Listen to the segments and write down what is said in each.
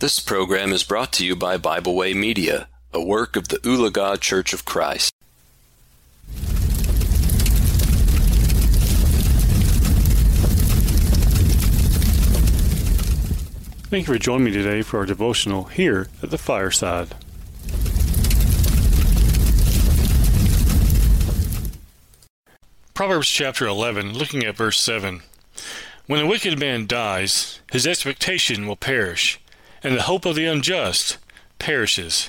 This program is brought to you by Bible Way Media, a work of the Oolagah Church of Christ. Thank you for joining me today for our devotional here at the fireside. Proverbs chapter 11, looking at verse 7. When a wicked man dies, his expectation will perish, and the hope of the unjust perishes.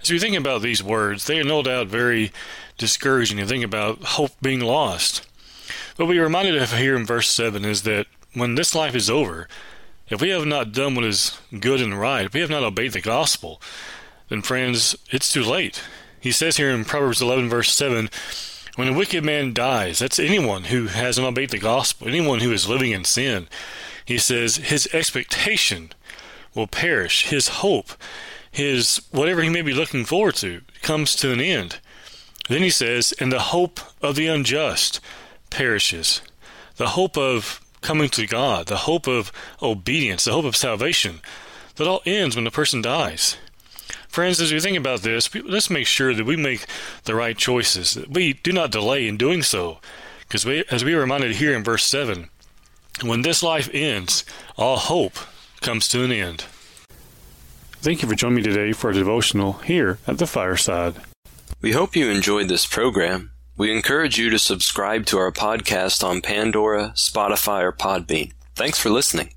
As we think about these words, they are no doubt very discouraging to think about hope being lost. What we are reminded of here in verse 7 is that when this life is over, if we have not done what is good and right, if we have not obeyed the gospel, then friends, it's too late. He says here in Proverbs 11, verse 7, when a wicked man dies, that's anyone who hasn't obeyed the gospel, anyone who is living in sin. He says his expectation will perish, his hope, his whatever he may be looking forward to comes to an end. Then he says, and the hope of the unjust perishes. The hope of coming to God, the hope of obedience, the hope of salvation, that all ends when the person dies. Friends, as we think about this, let's make sure that we make the right choices, that we do not delay in doing so. Because we, as we are reminded here in verse 7, when this life ends, all hope comes to an end. Thank you for joining me today for a devotional here at the fireside. We hope you enjoyed this program. We encourage you to subscribe to our podcast on Pandora, Spotify, or Podbean. Thanks for listening.